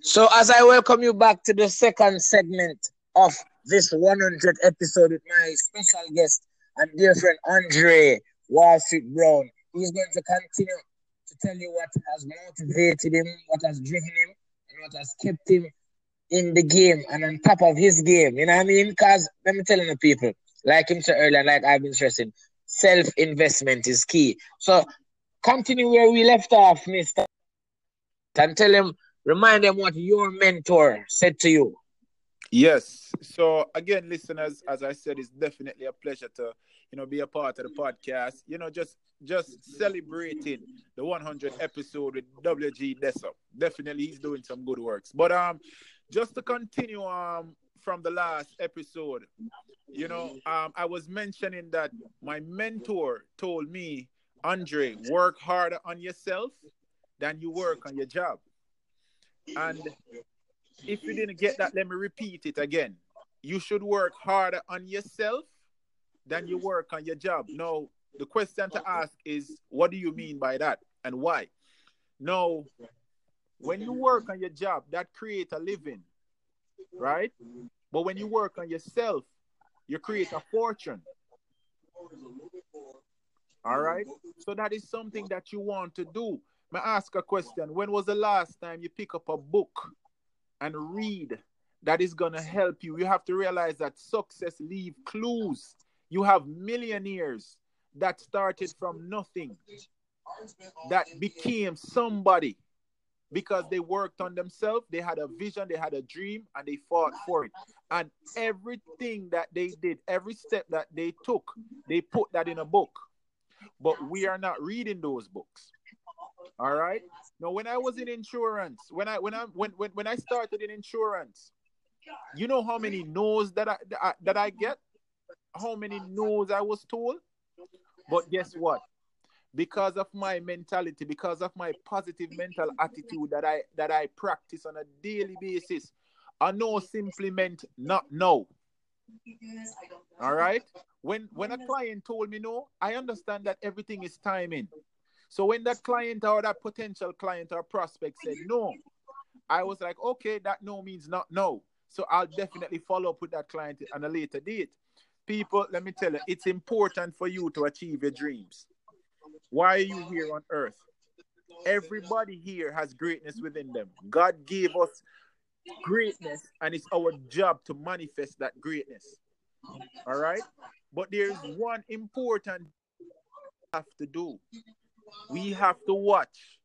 So, as I welcome you back to the second segment of this 100th episode with my special guest and dear friend Andre Street Brown, he's going to continue to tell you what has motivated him, what has driven him, and what has kept him in the game and on top of his game. You know what I mean? Because let me tell you, people, like him said earlier, like I've been stressing, self investment is key. So continue where we left off, Mister, and tell him, remind them what your mentor said to you. Yes. So again, listeners, as I said, it's definitely a pleasure to you know be a part of the podcast. You know, just just celebrating the 100 episode with WG Dessa. Definitely, he's doing some good works. But um, just to continue um from the last episode, you know, um, I was mentioning that my mentor told me, Andre, work harder on yourself than you work on your job. And if you didn't get that, let me repeat it again. You should work harder on yourself than you work on your job. Now, the question to ask is, what do you mean by that and why? Now, when you work on your job, that creates a living, right? But when you work on yourself, you create a fortune. All right. So that is something that you want to do. May ask a question? When was the last time you pick up a book and read that is going to help you? You have to realize that success leave clues. You have millionaires that started from nothing, that became somebody because they worked on themselves, they had a vision, they had a dream, and they fought for it. And everything that they did, every step that they took, they put that in a book. But we are not reading those books. All right. Now, when I was in insurance, when I when I when when, when I started in insurance, you know how many no's that I that I get, how many no's I was told. But guess what? because of my mentality, because of my positive mental attitude that I that I practice on a daily basis, I know simply meant not no. All right. When when a client told me no, I understand that everything is timing. So when that client or that potential client or prospect said no, I was like, okay, that no means not no. So I'll definitely follow up with that client on a later date. People, let me tell you, it's important for you to achieve your dreams. Why are you here on earth? Everybody here has greatness within them. God gave us greatness, and it's our job to manifest that greatness. All right? But there's one important have to do. We have to watch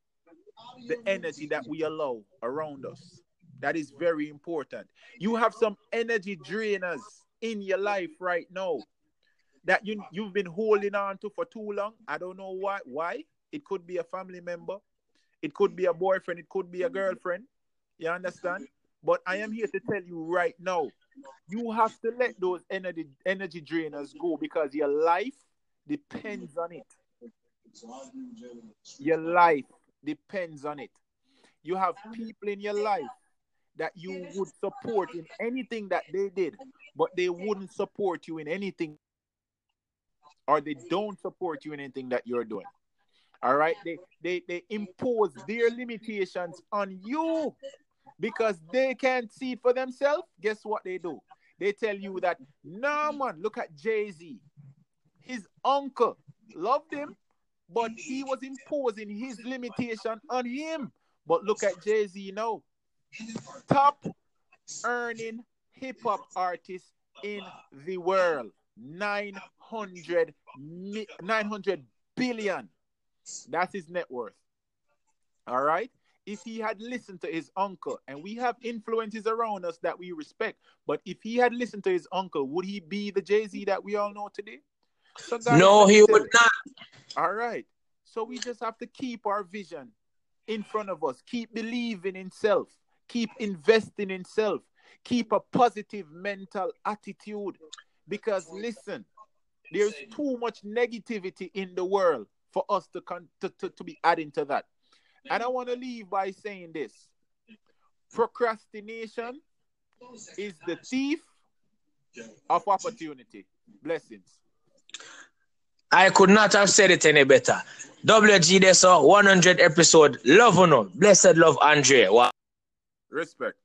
the energy that we allow around us. That is very important. You have some energy drainers in your life right now that you you've been holding on to for too long. I don't know why. Why? It could be a family member, it could be a boyfriend, it could be a girlfriend. You understand? But I am here to tell you right now, you have to let those energy energy drainers go because your life depends on it. Your life depends on it. You have people in your life that you would support in anything that they did, but they wouldn't support you in anything or they don't support you in anything that you're doing. All right, they they they impose their limitations on you because they can't see for themselves. Guess what they do? They tell you that, no man, look at Jay Z. His uncle loved him, but he was imposing his limitation on him. But look at Jay Z now, top earning hip hop artist in the world. 900, 900 billion. That's his net worth. All right. If he had listened to his uncle, and we have influences around us that we respect, but if he had listened to his uncle, would he be the Jay Z that we all know today? So no, he would not. All right. So we just have to keep our vision in front of us, keep believing in self, keep investing in self, keep a positive mental attitude. Because listen, there's too much negativity in the world for us to, con- to, to, to be adding to that. And I want to leave by saying this procrastination is the thief of opportunity. Blessings. I could not have said it any better. WG Dessa, 100 episode. Love or no? Blessed love, Andre. Wow. Respect.